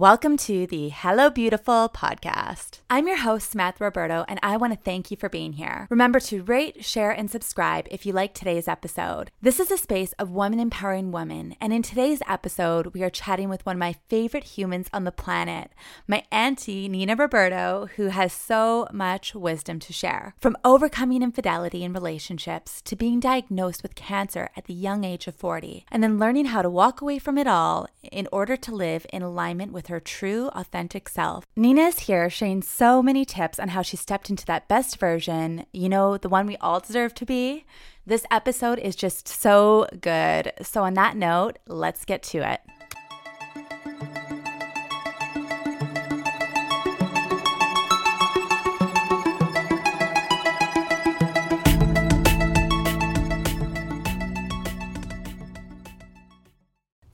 Welcome to the Hello Beautiful podcast. I'm your host, Samantha Roberto, and I want to thank you for being here. Remember to rate, share, and subscribe if you like today's episode. This is a space of women empowering women, and in today's episode, we are chatting with one of my favorite humans on the planet, my auntie, Nina Roberto, who has so much wisdom to share. From overcoming infidelity in relationships to being diagnosed with cancer at the young age of 40, and then learning how to walk away from it all in order to live in alignment with her true, authentic self. Nina is here sharing so many tips on how she stepped into that best version, you know, the one we all deserve to be. This episode is just so good. So, on that note, let's get to it.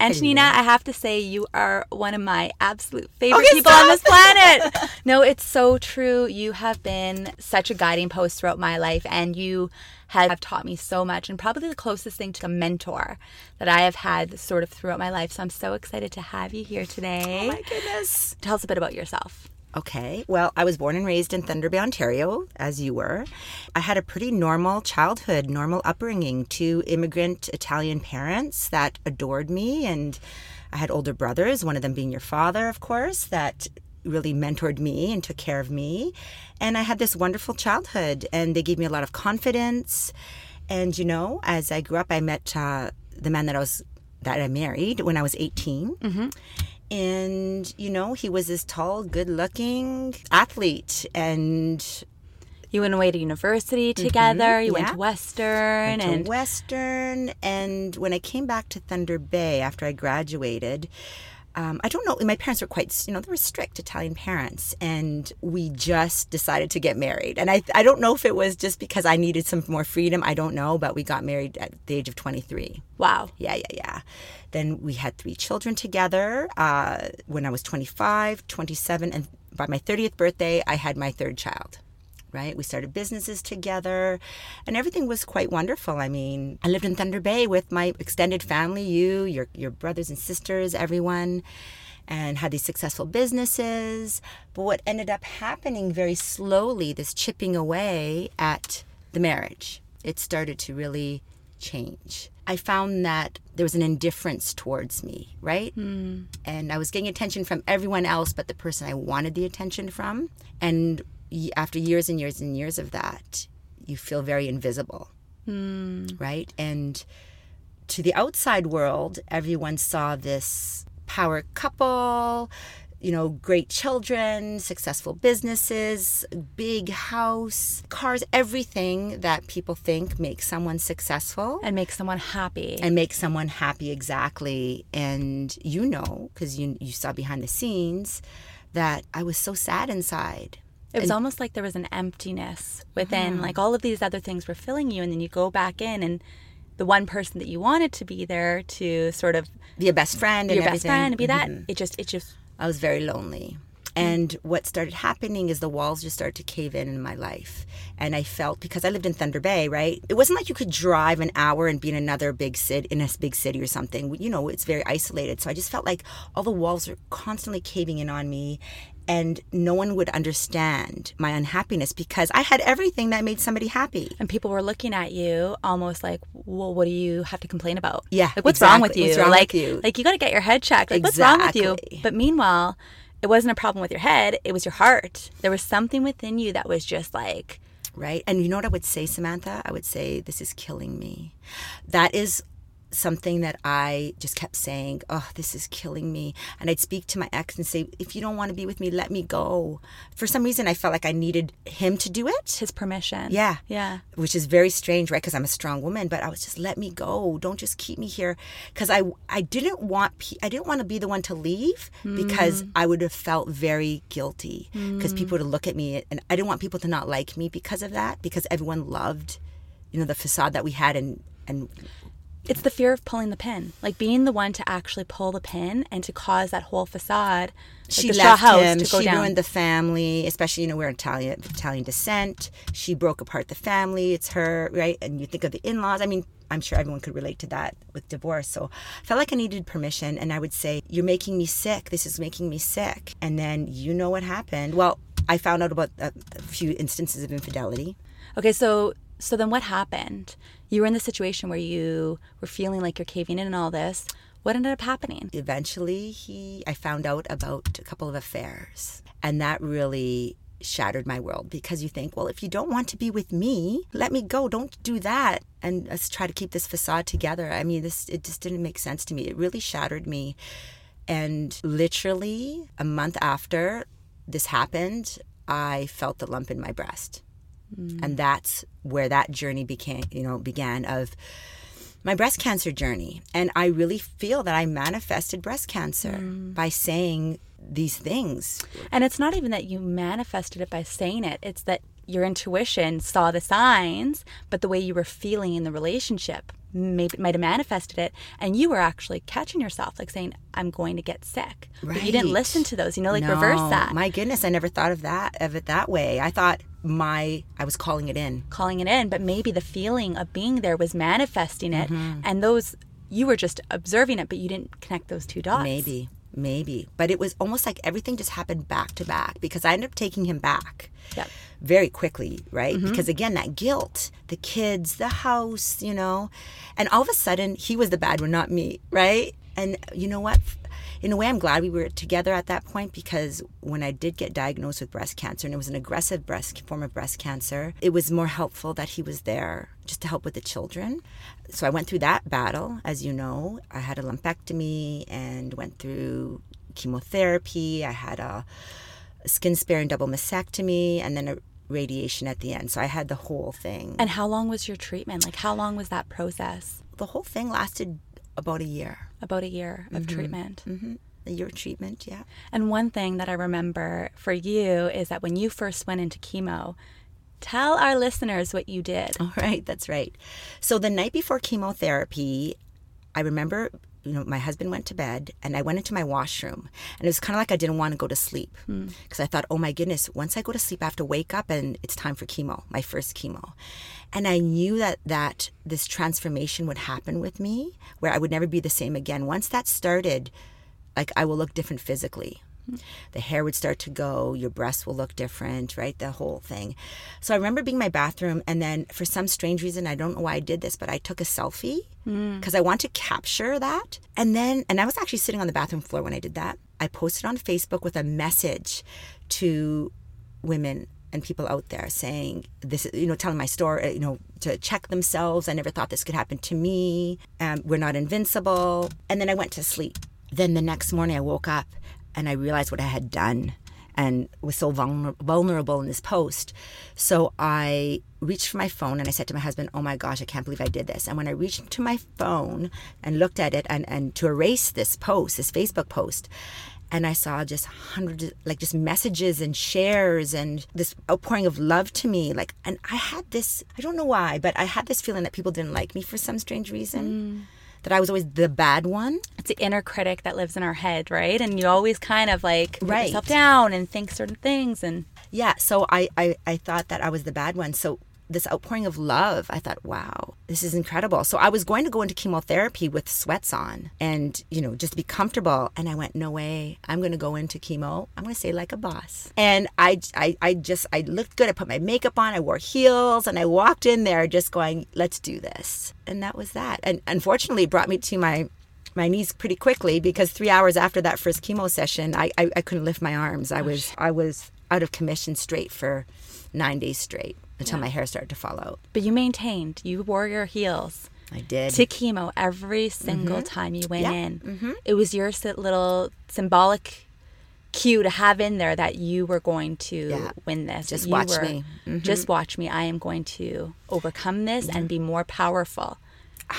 Antonina, I have to say you are one of my absolute favorite Okay, people on this planet. no, it's so true. You have been such a guiding post throughout my life, and you have taught me so much, and probably the closest thing to a mentor that I have had sort of throughout my life. So I'm so excited to have you here today. Oh my goodness. Tell us a bit about yourself. Okay. Well, I was born and raised in Thunder Bay, Ontario, as you were. I had a pretty normal childhood, normal upbringing. Two immigrant Italian parents that adored me, and I had older brothers, one of them being your father, of course, that really mentored me and took care of me. And I had this wonderful childhood, and they gave me a lot of confidence. And you know, as I grew up, I met uh, the man that I was that I married when I was 18. And, you know, he was this tall, good looking athlete. And You went away to university mm-hmm. together. You went to Western, went to and Western. And when I came back to Thunder Bay after I graduated, um, I don't know, my parents were quite, you know, they were strict Italian parents. And we just decided to get married. And I, I don't know if it was just because I needed some more freedom. I don't know. But we got married at the age of 23. wow. Yeah, yeah, yeah. Then we had three children together uh, when I was 25, 27, and by my 30th birthday, I had my third child. Right? We started businesses together and everything was quite wonderful. I mean, I lived in Thunder Bay with my extended family, you, your, your brothers and sisters, everyone, and had these successful businesses. But what ended up happening very slowly, this chipping away at the marriage, it started to really change. I found that there was an indifference towards me, right? Hmm. And I was getting attention from everyone else but the person I wanted the attention from. And after years and years and years of that, you feel very invisible, hmm. right? And to the outside world, everyone saw this power couple, you know, great children, successful businesses, big house, cars, everything that people think makes someone successful And make someone happy. and make someone happy exactly. And you know, because you you saw behind the scenes, that I was so sad inside. It was almost like there was an emptiness within, like all of these other things were filling you, and then you go back in, and the one person that you wanted to be there to sort of Be a best friend be and your best everything. friend and be that, Mhm. it just, it just, I was very lonely. And what started happening is the walls just started to cave in in my life. And I felt because I lived in Thunder Bay, right? It wasn't like you could drive an hour and be in another big city, in a big city or something. You know, it's very isolated. So I just felt like all the walls were constantly caving in on me. And no one would understand my unhappiness because I had everything that made somebody happy. and people were looking at you almost like, well, what do you have to complain about? Yeah, like what's wrong with you? What's wrong like, with you? like you got to get your head checked. Like, what's wrong with you? But meanwhile, it wasn't a problem with your head; it was your heart. There was something within you that was just like, right? And you know what I would say, Samantha? I would say, This is killing me. That is something that I just kept saying, Oh, this is killing me. And I'd speak to my ex and say, If you don't want to be with me, let me go. For some reason, I felt like I needed him to do it. his permission. Yeah. yeah. Which is very strange, right? Because I'm a strong woman, but I was just let me go. Don't just keep me here, because I I didn't want pe- I didn't want to be the one to leave because mm. I would have felt very guilty because people mm. would look at me and I didn't want people to not like me because of that because everyone loved, you know, the facade that we had and and It's the fear of pulling the pin, like being the one to actually pull the pin and to cause that whole facade, like she the left house him. to go she down. ruined the family, especially you know we're Italian Italian descent. She broke apart the family. It's her right, and you think of the in laws. I mean, I'm sure everyone could relate to that with divorce. So I felt like I needed permission. And I would say, You're making me sick. This is making me sick. And then you know what happened. Well, I found out about a, a few instances of infidelity. Okay, so so then what happened? You were in the situation where you were feeling like you're caving in and all this. What ended up happening? Eventually, he I found out about a couple of affairs. And that really shattered my world because you think, well, if you don't want to be with me, let me go. Don't do that. And let's try to keep this facade together. I mean, this it just didn't make sense to me. It really shattered me. And literally a month after this happened, I felt the lump in my breast. Mm. And that's where that journey became, you know, began of my breast cancer journey. And I really feel that I manifested breast cancer mm. by saying these things. And it's not even that you manifested it by saying it, it's that your intuition saw the signs, but the way you were feeling in the relationship maybe might have manifested it and you were actually catching yourself like saying i'm going to get sick. Right. but you didn't listen to those. You know like no, reverse that. My goodness i never thought of that of it that way. I thought my i was calling it in. Calling it in but maybe the feeling of being there was manifesting it mm-hmm. and those you were just observing it but you didn't connect those two dots. Maybe maybe. But it was almost like everything just happened back to back because i ended up taking him back. Yep. Very quickly right mm-hmm. because again that guilt the kids the house you know and all of a sudden he was the bad one not me right and you know what in a way, I'm glad we were together at that point because when I did get diagnosed with breast cancer, and it was an aggressive breast form of breast cancer, it was more helpful that he was there just to help with the children. So I went through that battle, as you know. I had a lumpectomy and went through chemotherapy. I had a skin sparing double mastectomy, and then a radiation at the end. So I had the whole thing. And how long was your treatment? Like, how long was that process? The whole thing lasted about a year. About a year of mm-hmm. treatment. Mm-hmm. A year treatment, yeah. And one thing that I remember for you is that when you first went into chemo, tell our listeners what you did. All right, that's right. So the night before chemotherapy, I remember you know, my husband went to bed and I went into my washroom. And it was kind of like I didn't want to go to sleep because hmm. I thought, oh my goodness, once I go to sleep, I have to wake up and it's time for chemo, my first chemo. And I knew that that this transformation would happen with me, where I would never be the same again. Once that started, like I will look different physically. The hair would start to go, your breasts will look different, right? The whole thing. So I remember being in my bathroom, and then for some strange reason, I don't know why I did this, but I took a selfie because mm. I want to capture that. And then, and I was actually sitting on the bathroom floor when I did that. I posted on Facebook with a message to women and people out there saying this you know telling my story you know to check themselves i never thought this could happen to me um, we're not invincible and then i went to sleep then the next morning i woke up and I realized what I had done and was so vulnerable in this post. So I reached for my phone and I said to my husband, Oh my gosh, I can't believe I did this. And when I reached to my phone and looked at it and, and to erase this post, this Facebook post, and I saw just hundreds, like just messages and shares and this outpouring of love to me. Like, and I had this, I don't know why, but I had this feeling that people didn't like me for some strange reason. Mm that I was always the bad one. It's the inner critic that lives in our head, right? And you always kind of like right. yourself down and think certain things and yeah. So I, I I thought that I was the bad one. So this outpouring of love. I thought, wow, this is incredible. So I was going to go into chemotherapy with sweats on and, you know, just be comfortable. And I went, no way. I'm going to go into chemo. I'm going to say like a boss. And I, I, I just, I looked good. I put my makeup on. I wore heels and I walked in there just going, let's do this. And that was that. And unfortunately, it brought me to my my knees pretty quickly because three hours after that first chemo session, I, I, I couldn't lift my arms. I was I was out of commission straight for nine days straight until yeah. my hair started to fall out. But you maintained. You wore your heels. I did. To chemo every single mm-hmm. time you went yeah. in. Mm-hmm. It was your little symbolic cue to have in there that you were going to yeah. win this. Just you watch were, me. Mm-hmm. Just watch me. I am going to overcome this and be more powerful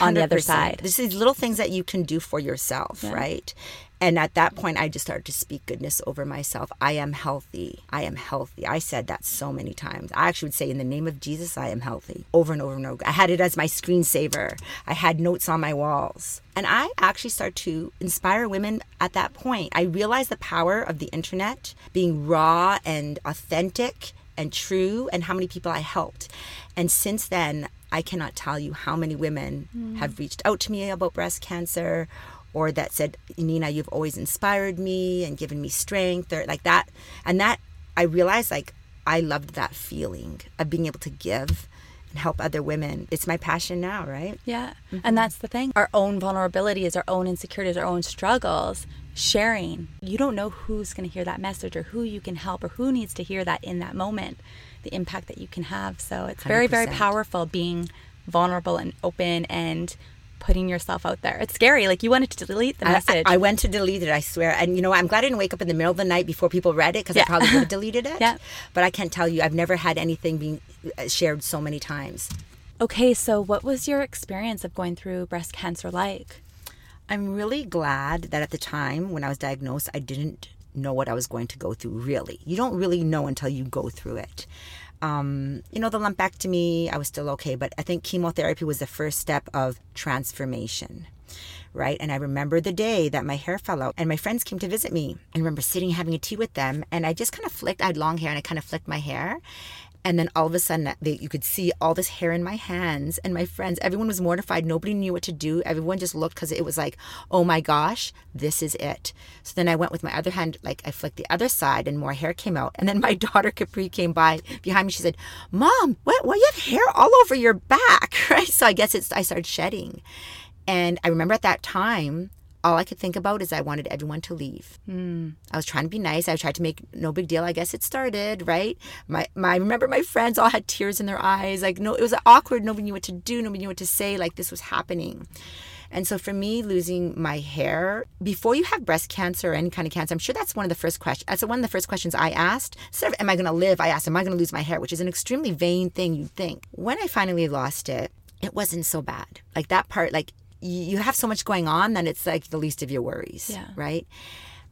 on the other side. This is little things that you can do for yourself, yeah. right? And at that point, I just started to speak goodness over myself. I am healthy. I am healthy. I said that so many times. I actually would say, in the name of Jesus, I am healthy over and over and over. I had it as my screensaver. I had notes on my walls. And I actually started to inspire women at that point. I realized the power of the internet being raw and authentic and true and how many people I helped. And since then, I cannot tell you how many women mm. have reached out to me about breast cancer or that said, Nina, you've always inspired me and given me strength or like that. And that I realized like I loved that feeling of being able to give and help other women. It's my passion now, right? Yeah. Mm-hmm. And that's the thing. Our own vulnerabilities, our own insecurities, our own struggles, sharing. You don't know who's going to hear that message or who you can help or who needs to hear that in that moment, the impact that you can have. So it's very, very powerful being vulnerable and open and putting yourself out there. It's scary. Like you wanted to delete the message. I, I went to delete it, I swear. And you know. I'm glad I didn't wake up in the middle of the night before people read it because Yeah. I probably would have deleted it. Yeah. But I can't tell you, I've never had anything being uh, shared so many times. okay, so what was your experience of going through breast cancer like? I'm really glad that at the time when I was diagnosed, I didn't know what I was going to go through, really. You don't really know until you go through it. Um, you know, the lumpectomy, I was still okay, but I think chemotherapy was the first step of transformation. Right. And I remember the day that my hair fell out and my friends came to visit me. I remember sitting having a tea with them and I just kind of flicked, I had long hair and I kind of flicked my hair. And then all of a sudden, they, you could see all this hair in my hands. And my friends, everyone was mortified. Nobody knew what to do. Everyone just looked because it was like, oh my gosh, this is it. So then I went with my other hand, like I flicked the other side, and more hair came out. And then my daughter Capri came by behind me. She said, "Mom, what? Why you have hair all over your back?" Right. So I guess it's I started shedding, and I remember at that time. All I could think about is I wanted everyone to leave. Hmm. I was trying to be nice. I tried to make no big deal. I guess it started right. My, my I remember my friends all had tears in their eyes. Like no, it was awkward. Nobody knew what to do. Nobody knew what to say. Like this was happening. And so for me, losing my hair before you have breast cancer or any kind of cancer, I'm sure that's one of the first questions. That's one of the first questions I asked. Instead of "Am I going to live?" I asked, "Am I going to lose my hair?" Which is an extremely vain thing you'd think. When I finally lost it, it wasn't so bad. Like that part, like you you have so much going on that it's like the least of your worries, Yeah. right?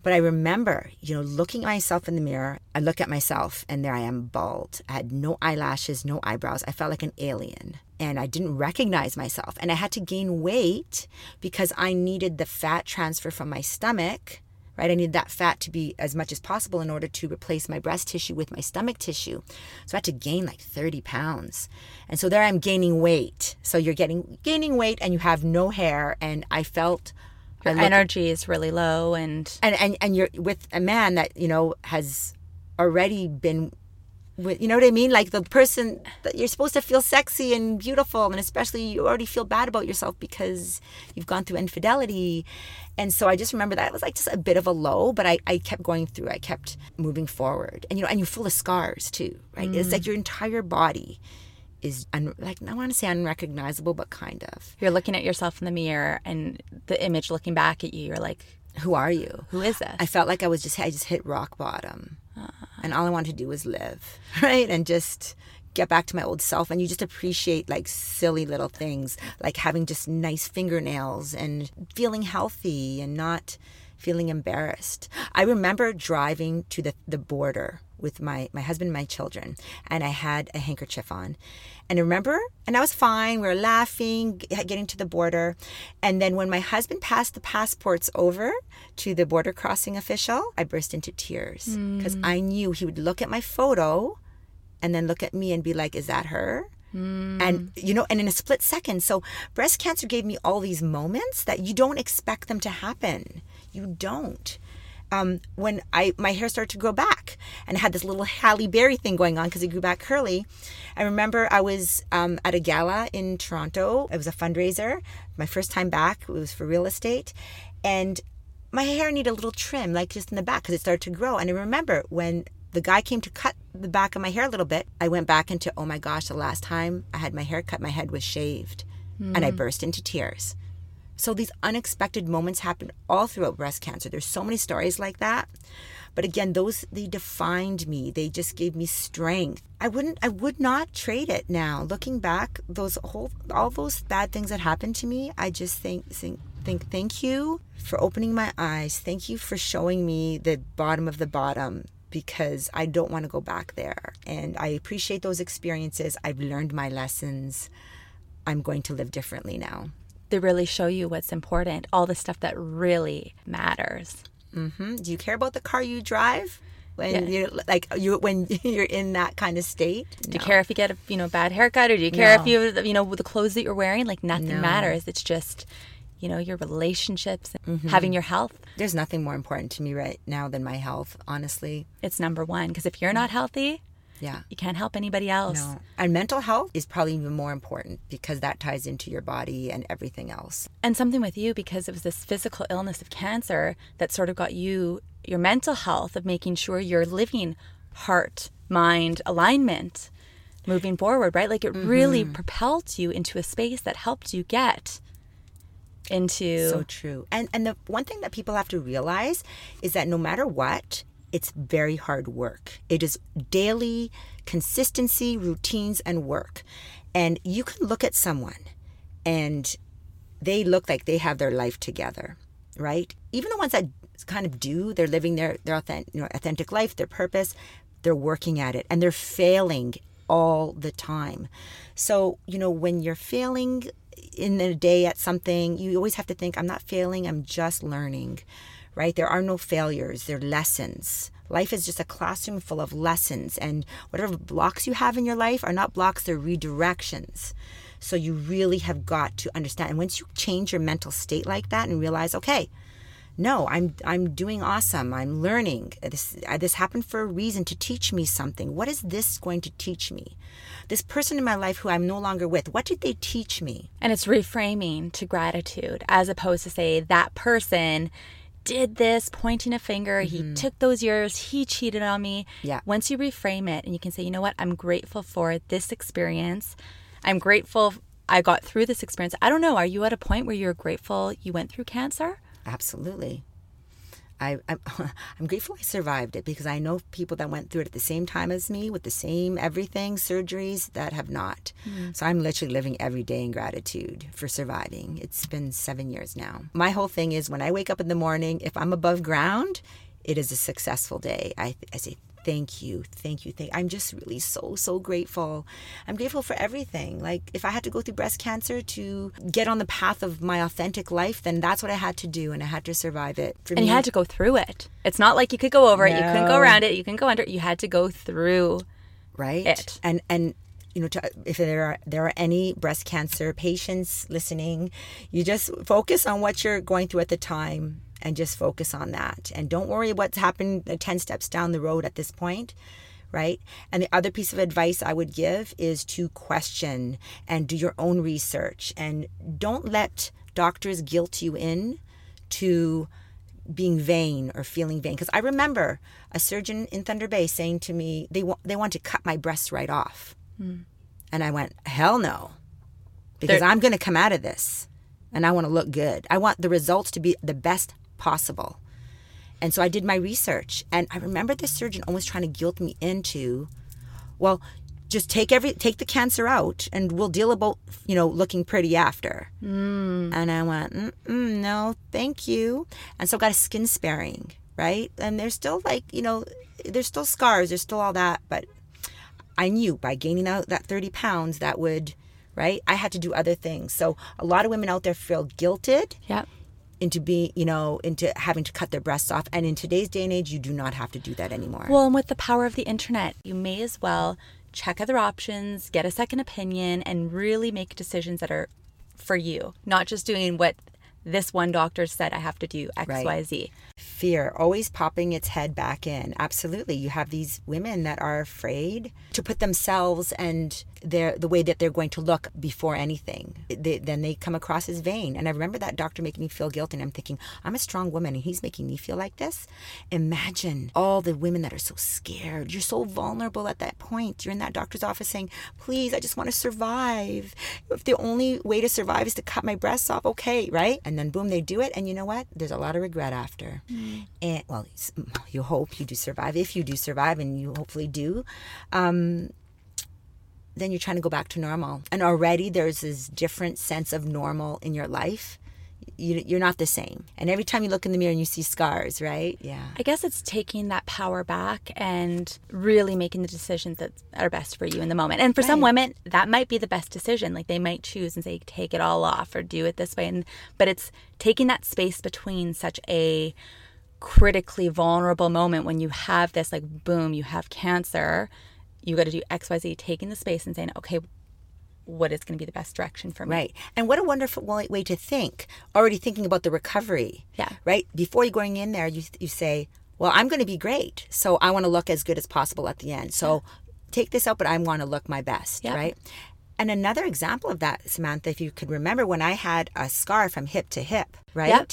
But I remember, you know, looking at myself in the mirror. I look at myself, and there I am, bald. I had no eyelashes, no eyebrows. I felt like an alien, and I didn't recognize myself. And I had to gain weight because I needed the fat transfer from my stomach. Right, I needed that fat to be as much as possible in order to replace my breast tissue with my stomach tissue. So I had to gain like 30 pounds. And so there I'm gaining weight. So you're getting gaining weight and you have no hair. And I felt I Your look- energy is really low and and and and you're with a man that you know has already been you know what i mean? Like the person that you're supposed to feel sexy and beautiful and especially you already feel bad about yourself because you've gone through infidelity. And so i just remember that it was like just a bit of a low but i, I kept going through i kept moving forward. And you know and you're full of scars too right? It's like mm. your entire body is un- like i want to say unrecognizable but kind of. You're looking at yourself in the mirror and the image looking back at you, you're like, who are you? who is this? I felt like I was just I just hit rock bottom, and all I wanted to do was live, right, and just get back to my old self. And you just appreciate like silly little things, like having just nice fingernails and feeling healthy and not feeling embarrassed. I remember driving to the the border with my my husband and my children, and I had a handkerchief on. And I remember, and I was fine. We were laughing, getting to the border. And then when my husband passed the passports over to the border crossing official, I burst into tears mm. because I knew he would look at my photo and then look at me and be like, Is that her? Mm. And, you know, and in a split second. So breast cancer gave me all these moments that you don't expect them to happen. You don't um, when I my hair started to grow back and I had this little Halle Berry thing going on because it grew back curly. I remember I was um, at a gala in Toronto. It was a fundraiser. My first time back. It was for real estate, and my hair needed a little trim, like just in the back, because it started to grow. And I remember when the guy came to cut the back of my hair a little bit, I went back into, oh my gosh, the last time I had my hair cut, my head was shaved, and I burst into tears. So these unexpected moments happen all throughout breast cancer. There's so many stories like that. But again, those they defined me. They just gave me strength. I wouldn't I would not trade it now. Looking back, those whole all those bad things that happened to me, I just think think think thank you for opening my eyes. Thank you for showing me the bottom of the bottom because I don't want to go back there. And I appreciate those experiences. I've learned my lessons. I'm going to live differently now. They really show you what's important, all the stuff that really matters. hmm Do you care about the car you drive? when you're like you when you're in that kind of state. Do you care if you get a you know bad haircut, or do you care if you you know the clothes that you're wearing? Like nothing No. matters. It's just you know your relationships, Mm-hmm. having your health. There's nothing more important to me right now than my health, honestly. It's number one because if you're not healthy, Yeah. you can't help anybody else. No. And mental health is probably even more important because that ties into your body and everything else. And something with you because it was this physical illness of cancer that sort of got you your mental health of making sure you're living heart, mind alignment moving forward, right? Like it really Mm-hmm. propelled you into a space that helped you get into So true. And and the one thing that people have to realize is that no matter what, it's very hard work. It is daily consistency, routines and work. And you can look at someone and they look like they have their life together, right? Even the ones that kind of do, they're living their their authentic, you know, authentic life, their purpose, they're working at it and they're failing all the time. So, you know, when you're failing in a day at something, you always have to think, I'm not failing, I'm just learning, right? There are no failures, they're lessons. Life is just a classroom full of lessons, and whatever blocks you have in your life are not blocks, they're redirections. So you really have got to understand. And once you change your mental state like that and realize, okay, no, I'm I'm doing awesome. I'm learning. This uh, this happened for a reason to teach me something. What is this going to teach me? This person in my life who I'm no longer with, what did they teach me? And it's reframing to gratitude as opposed to say that person did this, pointing a finger, he mm-hmm. took those years, he cheated on me. Yeah. Once you reframe it and you can say, you know what, I'm grateful for this experience. I'm grateful I got through this experience. I don't know, are you at a point where you're grateful you went through cancer? Absolutely. I, I'm, I'm grateful I survived it because I know people that went through it at the same time as me with the same everything, surgeries that have not. Mm. So I'm literally living every day in gratitude for surviving. It's been seven years now. My whole thing is when I wake up in the morning, if I'm above ground, it is a successful day. I, I say, thank you, thank you, thank. I'm just really so so grateful. I'm grateful for everything. Like if I had to go through breast cancer to get on the path of my authentic life, then that's what I had to do, and I had to survive it. For And you had to go through it. It's not like you could go over it, you couldn't go around it, you can go under it. You had to go through. right it. and and you know to, if there are there are any breast cancer patients listening you just focus on what you're going through at the time and just focus on that and don't worry what's happened uh, 10 steps down the road at this point right and the other piece of advice i would give is to question and do your own research and don't let doctors guilt you in to being vain or feeling vain because I remember a surgeon in Thunder Bay saying to me they want they want to cut my breasts right off. And I went, "Hell no." Because There- I'm going to come out of this and I want to look good. I want the results to be the best possible. And so I did my research and I remember the surgeon almost trying to guilt me into well, just take every take the cancer out and we'll deal about, you know, looking pretty after. Mm. And I went, no, thank you. And so I got a skin sparing, right? And there's still like, you know, there's still scars, there's still all that. But I knew by gaining out that 30 pounds, that would, right? I had to do other things. So a lot of women out there feel guilted Yep. Into being, you know, into having to cut their breasts off. And in today's day and age, you do not have to do that anymore. Well, and with the power of the internet, you may as well check other options, get a second opinion, and really make decisions that are for you, not just doing what this one doctor said I have to do X, Right. Y, Z. fear always popping its head back in. Absolutely. You have these women that are afraid to put themselves and their the way that they're going to look before anything. They, then they come across as vain. And i remember that doctor making me feel guilty and i'm thinking i'm a strong woman and he's making me feel like this. Imagine all the women that are so scared. You're so vulnerable at that point. You're in that doctor's office saying please i just want to survive. If the only way to survive is to cut my breasts off okay right? And then boom they do it and you know what? There's a lot of regret after and well you hope you do survive. If you do survive and you hopefully do um, then you're trying to go back to normal. And already there's this different sense of normal in your life. You, you're not the same. And every time you look in the mirror and you see scars right? Yeah. I guess it's taking that power back and really making the decisions that are best for you in the moment. And for some women, that might be the best decision. Like they might choose and say, take it all off or do it this way. And but it's taking that space between such a critically vulnerable moment when you have this like boom, you have cancer, you got to do XYZ, taking the space and saying, okay, what is going to be the best direction for me. Right. And what a wonderful way to think, already thinking about the recovery. Yeah. Right? Before you're going in there, you, you say, well, I'm going to be great. So I want to look as good as possible at the end. So yeah. take this out, but I want to look my best. Yeah. Right. And another example of that, Samantha, if you could remember when I had a scar from hip to hip, right? Yep.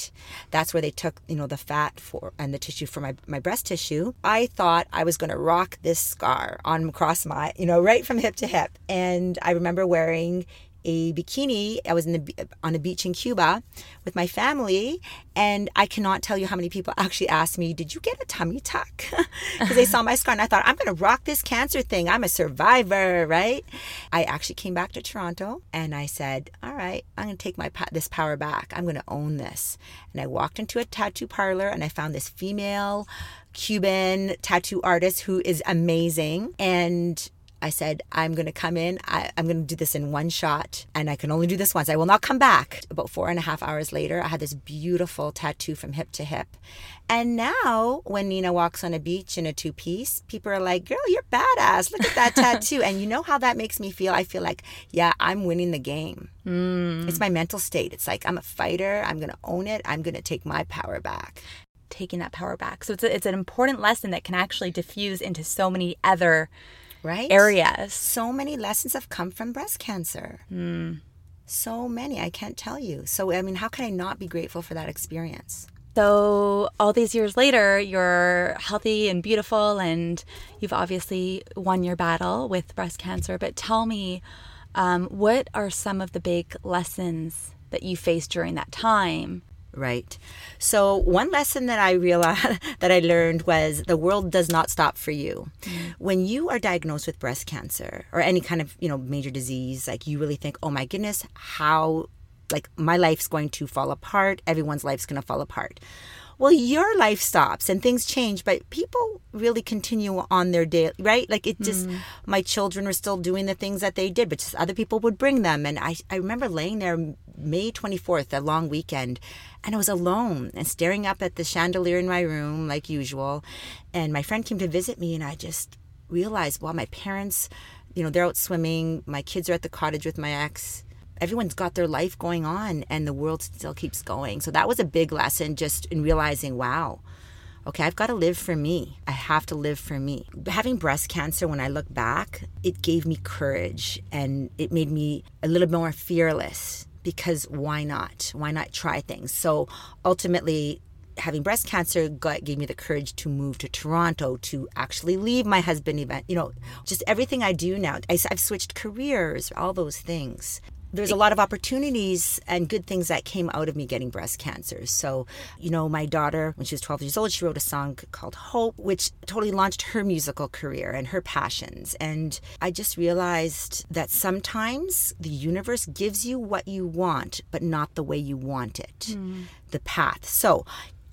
That's where they took, you know, the fat for and the tissue for my, my breast tissue. I thought I was gonna rock this scar on across my, you know, right from hip to hip. And I remember wearing a bikini. I was in the, on a beach in Cuba with my family, and I cannot tell you how many people actually asked me, "Did you get a tummy tuck?" Because they saw my scar, and I thought, "I'm going to rock this cancer thing. I'm a survivor, right?" I actually came back to Toronto, and I said, "All right, I'm going to take my this power back. I'm going to own this." And I walked into a tattoo parlor, and I found this female Cuban tattoo artist who is amazing, and I said, I'm going to come in. I, am going to do this in one shot, and I can only do this once. I will not come back. About four and a half hours later, I had this beautiful tattoo from hip to hip. And now, when Nina walks on a beach in a two piece, people are like, Girl, you're badass. Look at that tattoo. And you know how that makes me feel? I feel like, yeah, I'm winning the game. Mm. It's my mental state. It's like, I'm a fighter. I'm going to own it. I'm going to take my power back taking that power back. So it's a, it's an important lesson that can actually diffuse into so many other right areas. So many lessons have come from breast cancer. Mm. So many, I can't tell you. So I mean, how can I not be grateful for that experience? So, all these years later, you're healthy and beautiful, and you've obviously won your battle with breast cancer. But tell me, um, what are some of the big lessons that you faced during that time Right. So one lesson that I realized that I learned was the world does not stop for you. Mm. When you are diagnosed with breast cancer or any kind of, you know, major disease, like you really think, "Oh my goodness, how like my life's going to fall apart, everyone's life's going to fall apart." Well your life stops and things change but people really continue on their day right? Like it just mm. my children were still doing the things that they did but just other people would bring them. And i, I remember laying there may 24th a long weekend and i was alone and staring up at the chandelier in my room like usual. And my friend came to visit me and i just realized well my parents you know they're out swimming my kids are at the cottage with my ex everyone's got their life going on and the world still keeps going. So that was a big lesson just in realizing, wow, okay, I've got to live for me. I have to live for me. Having breast cancer, when I look back, it gave me courage and it made me a little more fearless because why not? Why not try things? So ultimately, having breast cancer got, gave me the courage to move to Toronto to actually leave my husband event. You know, just everything I do now. I, have switched careers, all those things there's a lot of opportunities and good things that came out of me getting breast cancer. So, you know, my daughter, when she was 12 years old, she wrote a song called Hope, which totally launched her musical career and her passions. And I just realized that sometimes the universe gives you what you want, but not the way you want it, mm. the path. So,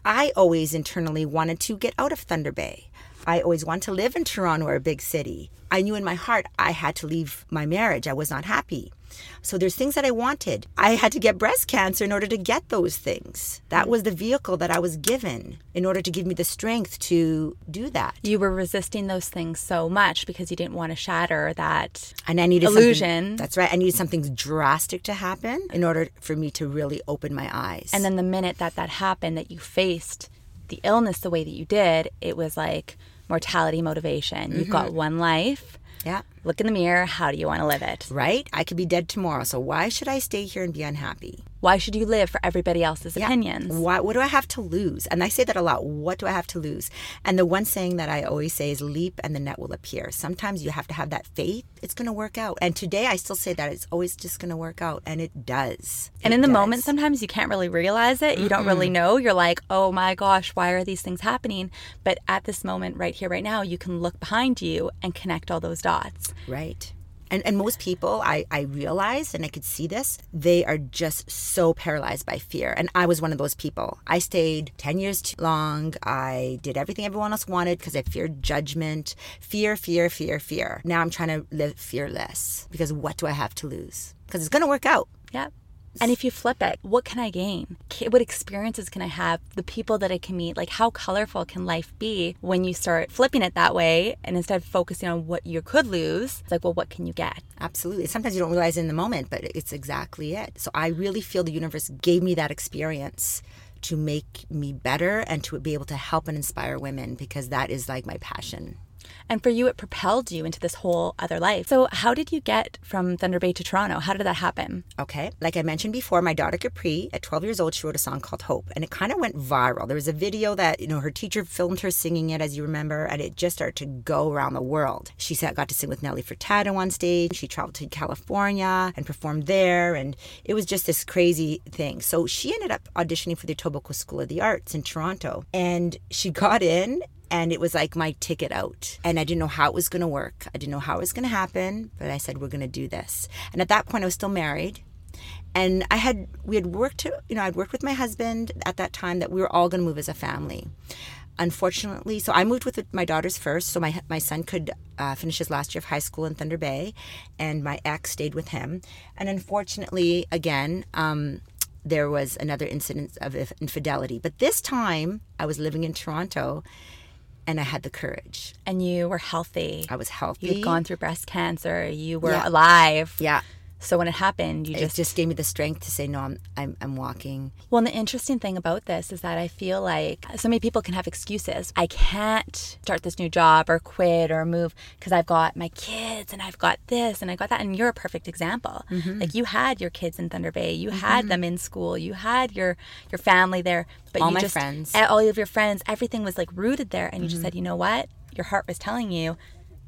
I always internally wanted to get out of Thunder Bay. I always wanted to live in Toronto or a big city. I knew in my heart I had to leave my marriage. I was not happy. So there's things that I wanted. I had to get breast cancer in order to get those things. That was the vehicle that I was given in order to give me the strength to do that. You were resisting those things so much because you didn't want to shatter that and I needed illusion. That's right. I needed something drastic to happen in order for me to really open my eyes. And then the minute that that happened, that you faced the illness the way that you did, it was like mortality motivation. You've got mm-hmm. one life. Yeah. Look in the mirror. How do you want to live it? Right? I could be dead tomorrow. So why should I stay here and be unhappy? Why should you live for everybody else's yeah. opinions? Why, what do I have to lose? And I say that a lot. What do I have to lose? And the one saying that I always say is leap and the net will appear. Sometimes you have to have that faith. It's going to work out. And today I still say that it's always just going to work out. And it does. And it in the does. moment, sometimes you can't really realize it. You don't really know. You're like, oh my gosh, why are these things happening? But at this moment, right here, right now, you can look behind you and connect all those dots. Right. And, and most people, I, I realized, and I could see this, they are just so paralyzed by fear. And I was one of those people. I stayed 10 years too long. I did everything everyone else wanted because I feared judgment. Fear, fear, fear, fear. Now I'm trying to live fearless because what do I have to lose? Because it's going to work out. Yeah. And if you flip it, what can I gain? What experiences can I have? The people that I can meet? Like, how colorful can life be when you start flipping it that way? And instead of focusing on what you could lose, it's like, well, what can you get? Absolutely. Sometimes you don't realize in the moment, but it's exactly it. So I really feel the universe gave me that experience to make me better and to be able to help and inspire women because that is like my passion. And for you, it propelled you into this whole other life. So, how did you get from Thunder Bay to Toronto? How did that happen? Okay. Like I mentioned before, my daughter Capri, at 12 years old, she wrote a song called Hope, and it kind of went viral. There was a video that, you know, her teacher filmed her singing it, as you remember, and it just started to go around the world. She got to sing with Nelly Furtado on stage. She traveled to California and performed there, and it was just this crazy thing. So she ended up auditioning for the Etobicoke School of the Arts in Toronto, and she got in and it was like my ticket out. And I didn't know how it was going to work. I didn't know how it was going to happen, but I said, we're going to do this. And at that point, I was still married. And I had, we had worked, you know, I'd worked with my husband at that time that we were all going to move as a family. Unfortunately, so I moved with my daughters first, so my my son could uh, finish his last year of high school in Thunder Bay, and my ex stayed with him. And unfortunately, again, um, there was another incident of infidelity. But this time, I was living in Toronto, and I had the courage. And you were healthy. I was healthy. You'd gone through breast cancer. You were Yeah. alive. Yeah. So when it happened, you It just just gave me the strength to say, no, I'm, I'm, I'm walking. Well, and the interesting thing about this is that I feel like so many people can have excuses. I can't start this new job or quit or move because I've got my kids and I've got this and I got that. And you're a perfect example. Mm-hmm. Like you had your kids in Thunder Bay, you had them in school, you had your your family there, but All you my just friends. Mm-hmm. all of your friends, everything was like rooted there, and you just said, you know what, your heart was telling you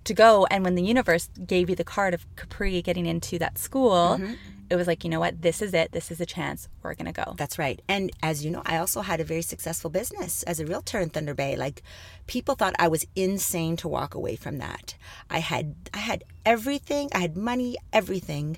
to go. And when the universe gave you the card of Capri getting into that school. Mm-hmm. It was like, you know what? This is it. This is a chance. We're going to go. That's right. And as you know, I also had a very successful business as a realtor in Thunder Bay. Like people thought I was insane to walk away from that. I had I had everything. I had money, everything.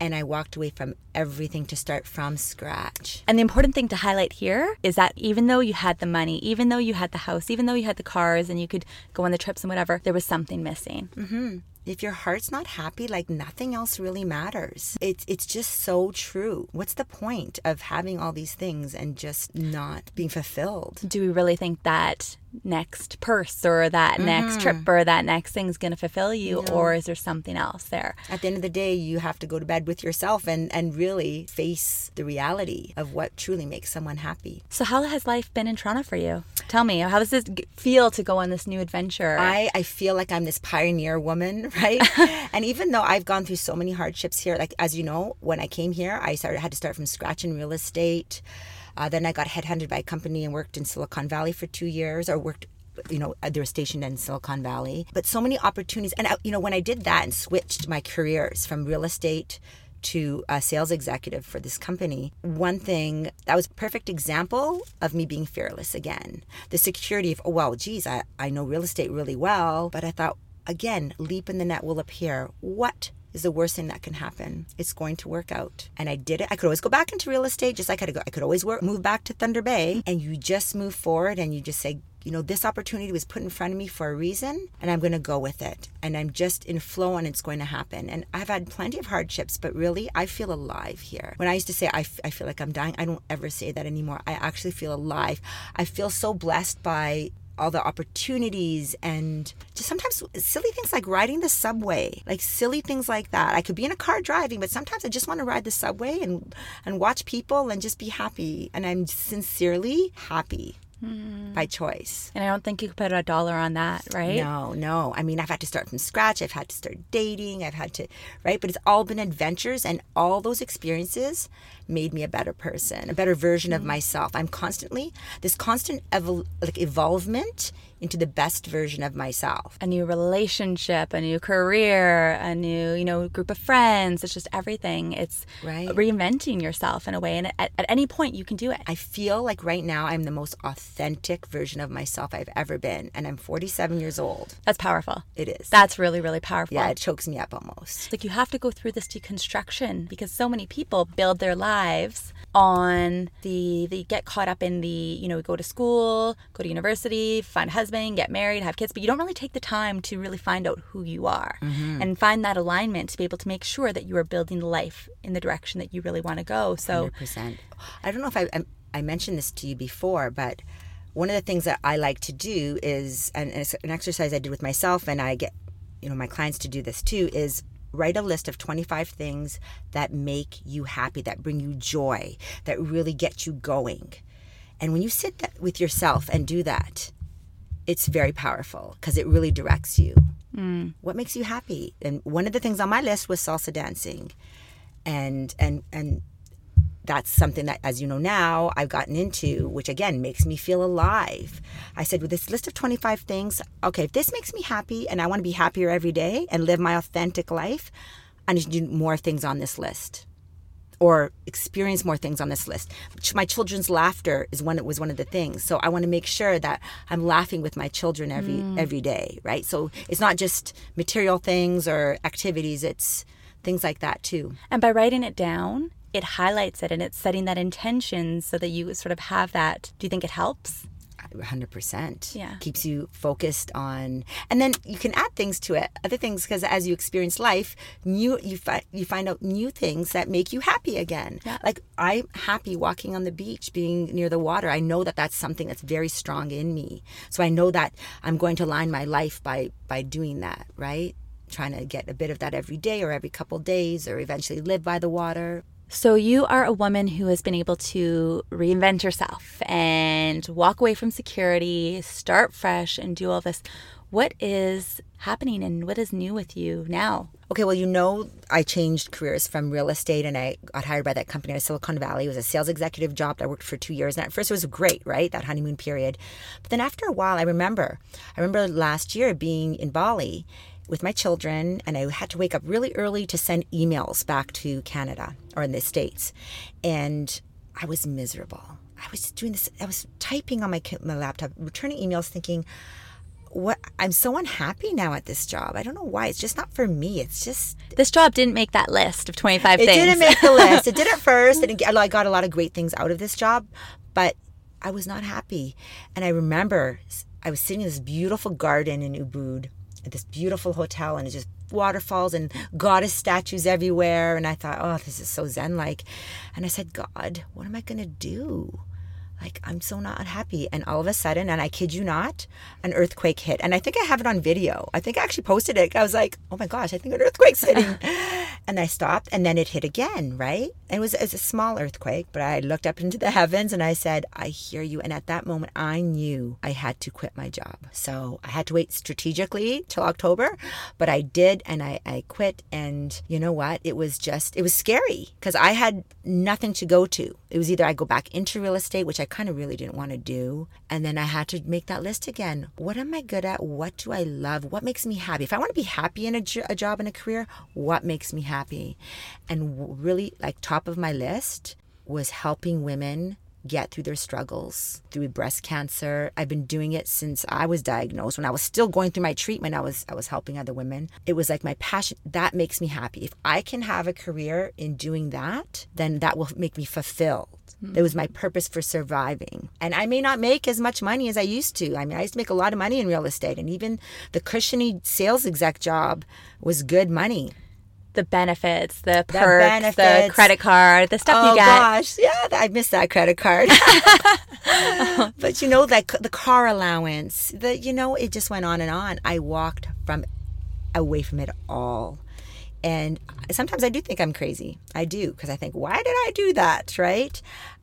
And I walked away from everything to start from scratch. And the important thing to highlight here is that even though you had the money, even though you had the house, even though you had the cars and you could go on the trips and whatever, there was something missing. Mm-hmm. If your heart's not happy, like nothing else really matters. It's it's just so true. What's the point of having all these things and just not being fulfilled? Do we really think that next purse or that next trip mm-hmm. or that next thing's going to fulfill you? Or is there something else there? At the end of the day, you have to go to bed with yourself and, and really face the reality of what truly makes someone happy. So, how has life been in Toronto for you? Tell me, how does it feel to go on this new adventure? I, I feel like I'm this pioneer woman, right? and even though I've gone through so many hardships here, like as you know, when I came here, I started had to start from scratch in real estate. Uh, then I got headhunted by a company and worked in Silicon Valley for two years, or worked, you know, they were stationed in Silicon Valley. But so many opportunities, and I, you know, when I did that and switched my careers from real estate to a sales executive for this company, one thing that was a perfect example of me being fearless again. The security of, oh, well, geez, I, I know real estate really well, but I thought, again, leap in the net will appear. What is the worst thing that can happen? It's going to work out. And I did it. I could always go back into real estate, just like I could, go, I could always work, move back to Thunder Bay. And you just move forward and you just say, you know, this opportunity was put in front of me for a reason, and I'm going to go with it. And I'm just in flow, and it's going to happen. And I've had plenty of hardships, but really, I feel alive here. When I used to say I, f- I feel like I'm dying, I don't ever say that anymore. I actually feel alive. I feel so blessed by all the opportunities and just sometimes silly things like riding the subway like silly things like that. I could be in a car driving but sometimes i just want to ride the subway and and watch people and just be happy. And i'm sincerely happy Mm-hmm. by choice and I don't think you could put a dollar on that, right? no, no. I mean, I've had to start from scratch. I've had to start dating. I've had to, right? But it's all been adventures, and all those experiences made me a better person, a better version of mm-hmm. myself. I'm constantly this constant evol- like evolvement into the best version of myself. a new relationship, a new career, a new, you know, group of friends. It's just everything. It's Right. reinventing yourself in a way. And at, at any point, you can do it. I feel like right now I'm the most authentic version of myself I've ever been, and I'm 47 years old. That's powerful. It is. That's really, really powerful. yeah, it chokes me up almost. like you have to go through this deconstruction because so many people build their lives lives on the they get caught up in the you know go to school go to university find a husband get married have kids but you don't really take the time to really find out who you are Mm-hmm. and find that alignment to be able to make sure that you are building life in the direction that you really want to go so 100%. I don't know if I, I, I mentioned this to you before, but one of the things that I like to do is, and it's an exercise I did with myself, and I get, you know, my clients to do this too, is write a list of 25 things that make you happy, that bring you joy, that really get you going. And when you sit that with yourself and do that, it's very powerful because it really directs you. Mm. What makes you happy? And one of the things on my list was salsa dancing, and and and that's something that, as you know now, I've gotten into, which again makes me feel alive. I said, with this list of 25 things, okay, if this makes me happy and I want to be happier every day and live my authentic life, I need to do more things on this list or experience more things on this list. My children's laughter is one. It was one of the things. So I want to make sure that I'm laughing with my children every mm. every day, right? So it's not just material things or activities. It's things like that too. And by writing it down, it highlights it and it's setting that intention so that you sort of have that. Do you think it helps? 100% Yeah. keeps you focused on and then you can add things to it other things because as you experience life new you find you find out new things that make you happy again Yeah. like i'm happy walking on the beach being near the water i know that that's something that's very strong in me so i know that i'm going to align my life by by doing that right trying to get a bit of that every day or every couple days or eventually live by the water So you are a woman who has been able to reinvent yourself and walk away from security, start fresh, and do all this. What is happening and what is new with you now? Okay, well, you know, I changed careers from real estate and I got hired by that company of Silicon Valley. It was a sales executive job. that I worked for two years. And at first, it was great, right? That honeymoon period. But then after a while, I remember, I remember last year being in Bali with my children and I had to wake up really early to send emails back to Canada or in the States. And I was miserable. I was doing this, I was typing on my, my laptop, returning emails thinking, what I'm so unhappy now at this job. I don't know why. It's just not for me. It's just This job didn't make that list of 25 it things. didn't make the list. It did at first, and it, I got a lot of great things out of this job, but I was not happy. And I remember I was sitting in this beautiful garden in Ubud, at this beautiful hotel, and it's just waterfalls and goddess statues everywhere. And I thought, oh, this is so zen like. And I said, God, what am I going to do? Like I'm so not happy. And all of a sudden, and I kid you not, an earthquake hit. And I think I have it on video. I think I actually posted it. I was like, oh my gosh, I think an earthquake's hitting. and I stopped, and then it hit again, right? And it was, it was a small earthquake, but I looked up into the heavens and I said, I hear you. And at that moment, I knew I had to quit my job. So I had to wait strategically till October, but I did, and I, I quit. And you know what? It was just, it was scary because I had nothing to go to. It was either I go back into real estate, which I kind of really didn't want to do. And then I had to make that list again. What am I good at? What do I love? What makes me happy? If I want to be happy in a, jo- a job and a career, what makes me happy? And really, like, top of my list was helping women get through their struggles through breast cancer. I've been doing it since I was diagnosed. When I was still going through my treatment, I was I was helping other women. It was like my passion. That makes me happy. If I can have a career in doing that, then that will make me Hmm. It was my purpose for surviving. And I may not make as much money as I used to. I mean, I used to make a lot of money in real estate, and even the cushiony sales exec job was good money. the benefits, the perks, the benefits. credit card, the stuff oh you get. gosh, yeah, I missed that credit card. but you know that the car allowance, the you know, it just went on and on. I walked from away from it all. And sometimes I do think I'm crazy. I do because I think, why did I do that? Right?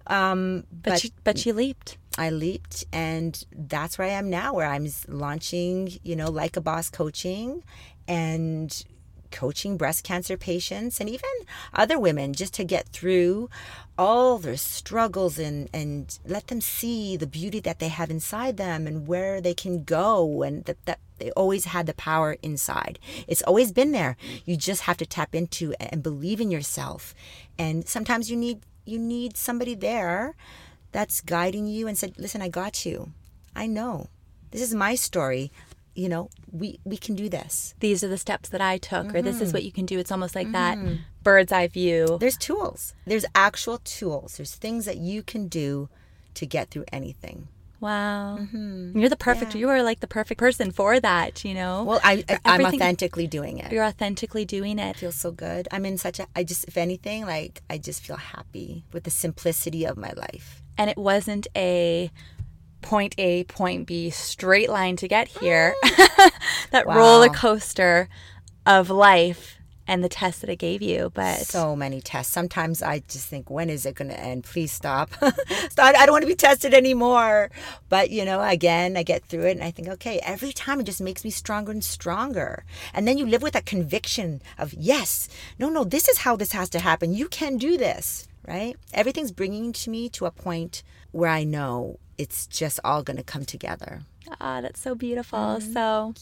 Um, But, but you, but you leaped. I leaped, and that's where I am now, where I'm launching, you know, like a boss coaching and coaching breast cancer patients and even other women just to get through all their struggles and, and let them see the beauty that they have inside them and where they can go and that, that they always had the power inside. It's always been there. You just have to tap into and believe in yourself. And sometimes you need you need somebody there that's guiding you and said, "Listen, I got you. I know. This is my story. You know, we we can do this." These are the steps that I took, or this is mm-hmm. what you can do. It's almost like that mm-hmm. Bird's eye view. There's tools. There's actual tools. There's things that you can do to get through anything. Wow. Mm-hmm. You're the perfect, yeah. you are like the perfect person for that, you know? Well, I, I, am authentically doing it. You're authentically doing it. It feels so good. I'm in such a, I just, if anything, like, I just feel happy with the simplicity of my life. And it wasn't a, point A, point B, straight line to get here. that wow. roller coaster of life and the tests that it gave you. But so many tests. Sometimes I just think, when is it going to end? Please stop. stop. I don't want to be tested anymore. But you know, again, I get through it and I think, okay, every time it just makes me stronger and stronger. And then you live with that conviction of, yes, no, no, this is how this has to happen. You can do this, right? Everything's bringing to me to a point where I know it's just all going to come together. Ah, that's so beautiful. so,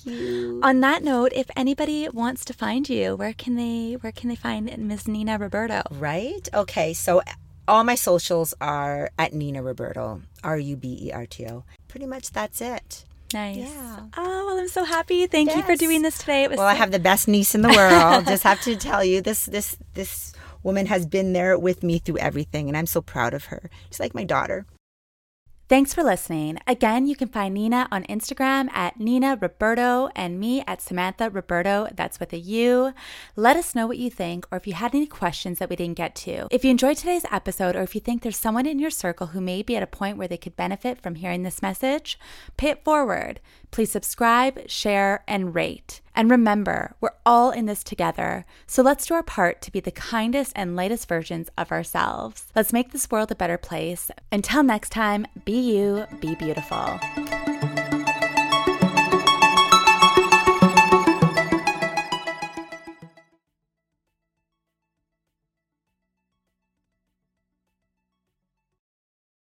on that note, if anybody wants to find you, where can they where can they find Miss Nina Ruberto? Right. Okay. So all my socials are at Nina Ruberto, R U B E R T O. Pretty much that's it. Nice. Yeah. Oh, well, I'm so happy. Thank yes. you for doing this today. It was well, so- I have the best niece in the world. Just have to tell you, this this this woman has been there with me through everything, and I'm so proud of her. She's like my daughter. Thanks for listening. Again, you can find Nina on Instagram at Nina Ruberto and me at Samantha Ruberto. That's with a U. Let us know what you think or if you had any questions that we didn't get to. If you enjoyed today's episode or if you think there's someone in your circle who may be at a point where they could benefit from hearing this message, pay it forward. Please subscribe, share, and rate. And remember, we're all in this together, so let's do our part to be the kindest and lightest versions of ourselves. Let's make this world a better place. Until next time, be you, be beautiful.